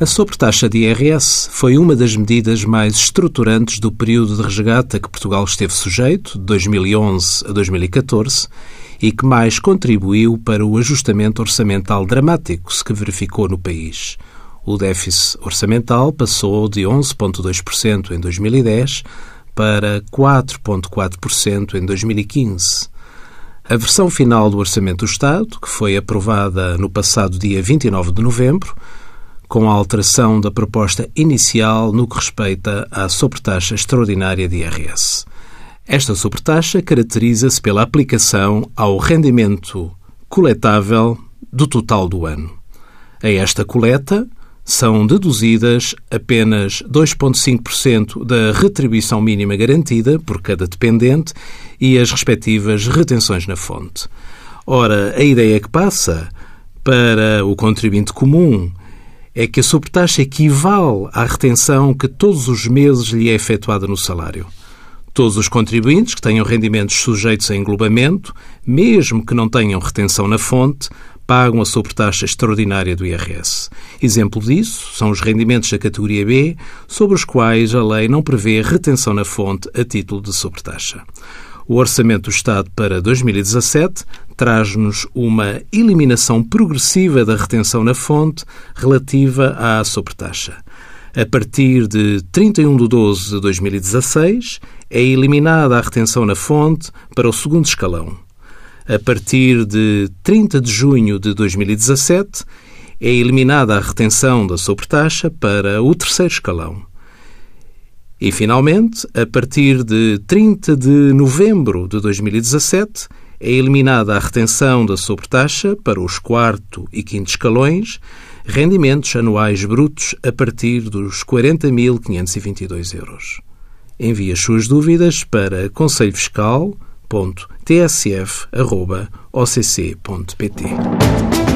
A sobretaxa de IRS foi uma das medidas mais estruturantes do período de resgate a que Portugal esteve sujeito, de 2011 a 2014, e que mais contribuiu para o ajustamento orçamental dramático que verificou no país. O déficit orçamental passou de 11,2% em 2010 para 4,4% em 2015. A versão final do Orçamento do Estado, que foi aprovada no passado dia 29 de novembro, com a alteração da proposta inicial no que respeita à sobretaxa extraordinária de IRS. Esta sobretaxa caracteriza-se pela aplicação ao rendimento coletável do total do ano. A esta coleta são deduzidas apenas 2,5% da retribuição mínima garantida por cada dependente e as respectivas retenções na fonte. Ora, a ideia que passa para o contribuinte comum é que a sobretaxa equivale à retenção que todos os meses lhe é efetuada no salário. Todos os contribuintes que tenham rendimentos sujeitos a englobamento, mesmo que não tenham retenção na fonte, pagam a sobretaxa extraordinária do IRS. Exemplo disso são os rendimentos da categoria B, sobre os quais a lei não prevê retenção na fonte a título de sobretaxa. O Orçamento do Estado para 2017 traz-nos uma eliminação progressiva da retenção na fonte relativa à sobretaxa. A partir de 31 de 12 de 2016, é eliminada a retenção na fonte para o segundo escalão. A partir de 30 de junho de 2017, é eliminada a retenção da sobretaxa para o terceiro escalão. E, finalmente, a partir de 30 de novembro de 2017, é eliminada a retenção da sobretaxa para os quarto e quinto escalões, rendimentos anuais brutos a partir dos 40.522 euros. Envie as suas dúvidas para conselhofiscal.tsf.occ.pt.